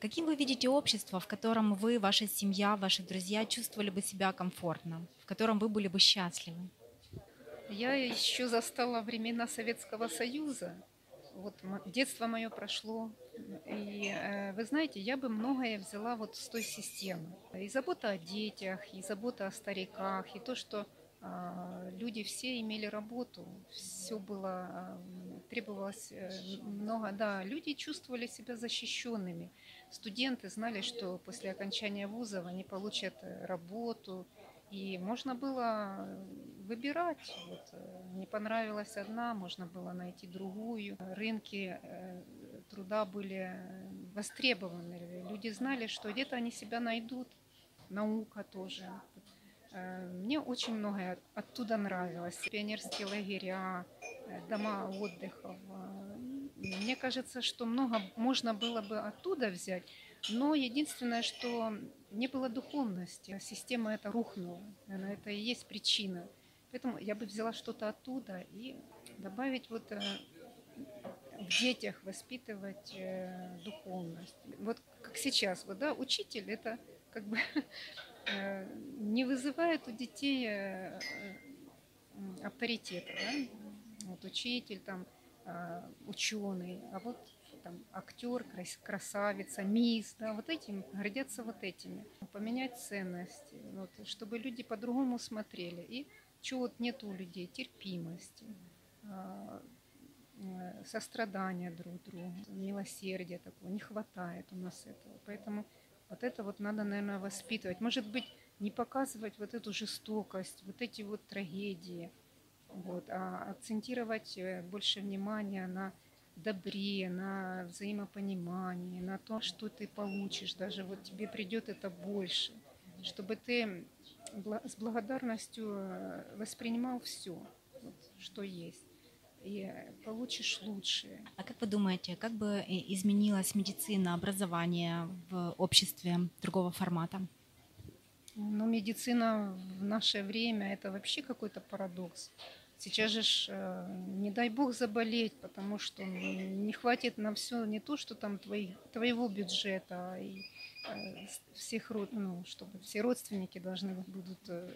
Каким вы видите общество, в котором вы, ваша семья, ваши друзья чувствовали бы себя комфортно, в котором вы были бы счастливы? Я еще застала времена Советского Союза. Вот детство мое прошло. И э, вы знаете, я бы многое взяла вот с той системы. И забота о детях, и забота о стариках, и то, что люди все имели работу, все было, а, требовалось э, много, да, люди чувствовали себя защищенными. Студенты знали, что после окончания вузов они получат э, работу, и можно было выбирать. Вот, э, не понравилась одна, можно было найти другую. Рынки труда были востребованы. Люди знали, что где-то они себя найдут. Наука тоже. Э, мне очень многое оттуда нравилось. Пионерские лагеря, э, дома отдыхов. Э, мне кажется, что много можно было бы оттуда взять, но единственное, что не было духовности. Система эта рухнула. Это и есть причина. Поэтому я бы взяла что-то оттуда и добавить вот в детях воспитывать духовность. Вот как сейчас, вот, да, учитель это как бы Э, не вызывает у детей э, авторитета, да? вот учитель, там, э, ученый, а вот там, актер, красавица, мисс, да, вот этим гордятся вот этими. Поменять ценности, вот, чтобы люди по-другому смотрели. И чего вот нет у людей? Терпимости, сострадания друг другу, милосердия такого. Не хватает у нас этого. Поэтому вот это вот надо, наверное, воспитывать. Может быть, не показывать вот эту жестокость, вот эти вот трагедии, вот, а акцентировать э, больше внимания на добре, на взаимопонимании, на то, что ты получишь, даже вот тебе придет это больше, чтобы ты с благодарностью э, воспринимал все, вот, что есть и получишь лучшее. А как вы думаете, как бы изменилась медицина, образование в обществе другого формата? Ну, медицина в наше время это вообще какой-то парадокс. Сейчас же, э, не дай бог, заболеть, потому что не хватит на все не то, что там твои, твоего бюджета, а и э, всех, ну, чтобы все родственники должны будут э,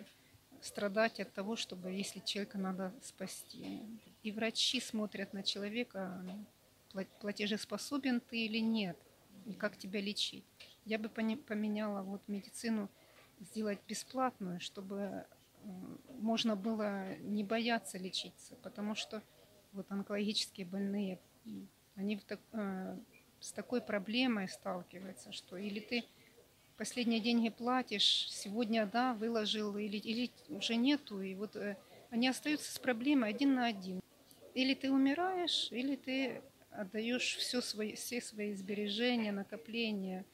страдать от того, чтобы если человека надо спасти. И врачи смотрят на человека, платежеспособен ты или нет, и как тебя лечить. Я бы поменяла вот медицину, сделать бесплатную, чтобы можно было не бояться лечиться, потому что вот онкологические больные, они так, э, с такой проблемой сталкиваются, что или ты последние деньги платишь, сегодня, да, выложил, или, или уже нету, и вот э, они остаются с проблемой один на один. Или ты умираешь, или ты отдаешь все свои, все свои сбережения, накопления,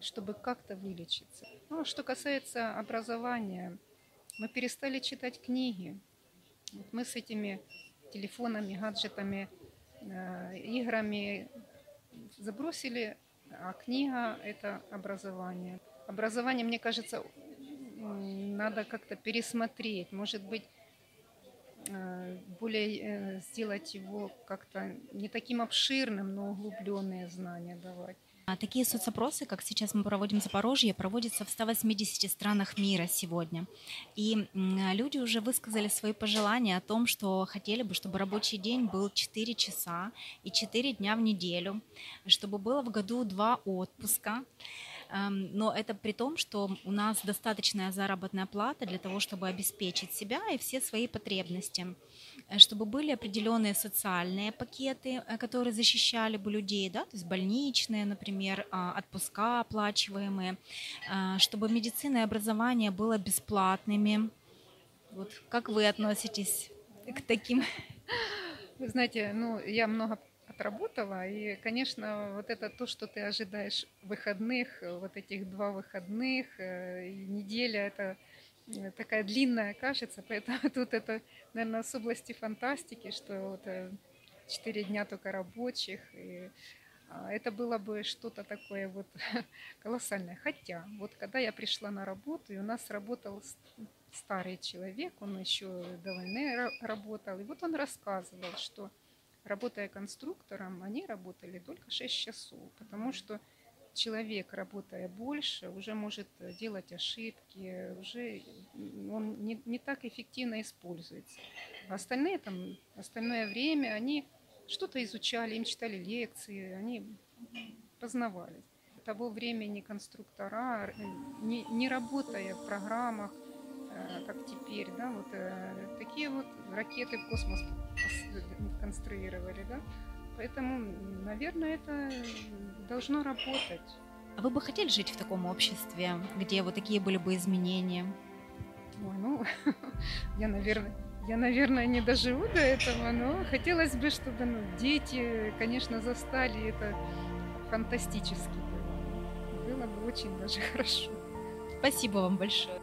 чтобы как-то вылечиться. Ну, что касается образования, мы перестали читать книги. Вот мы с этими телефонами, гаджетами, э, играми забросили а книга – это образование. Образование, мне кажется, надо как-то пересмотреть. Может быть, э, более э, сделать его как-то не таким обширным, но углубленные знания давать. А такие соцопросы, как сейчас мы проводим в Запорожье, проводятся в 180 странах мира сегодня. И люди уже высказали свои пожелания о том, что хотели бы, чтобы рабочий день был 4 часа и 4 дня в неделю, чтобы было в году два отпуска. Эм, но это при том, что у нас достаточная заработная плата для того, чтобы обеспечить себя и все свои потребности, чтобы были определенные социальные пакеты, э, которые защищали бы людей, да, то есть больничные, например, а, отпуска оплачиваемые, э, чтобы медицина и образование было бесплатными. Вот как вы относитесь к таким? Вы знаете, ну, я много отработала. И, конечно, вот это то, что ты ожидаешь выходных, вот этих два выходных, э, неделя, это э, такая длинная кажется, поэтому тут это, наверное, с области фантастики, что вот э, четыре дня только рабочих, и а, это было бы что-то такое вот колоссальное. Хотя, вот когда я пришла на работу, и у нас работал старый человек, он еще до войны работал, и вот он рассказывал, что работая конструктором, они работали только 6 часов, потому что человек, работая больше, уже может делать ошибки, уже он не, не так эффективно используется. А остальные там, остальное время они что-то изучали, им читали лекции, они познавали. Того времени конструктора, не, не работая в программах, э, как теперь, да, вот э, такие вот ракеты в космос конструировали, да, Поэтому, наверное, это должно работать. А вы бы хотели жить в таком обществе, где вот такие были бы изменения? Ой, ну, я, наверное, я, наверное, не доживу до этого, но хотелось бы, чтобы ну, дети, конечно, застали это фантастически было. Бы очень даже хорошо. Спасибо вам большое.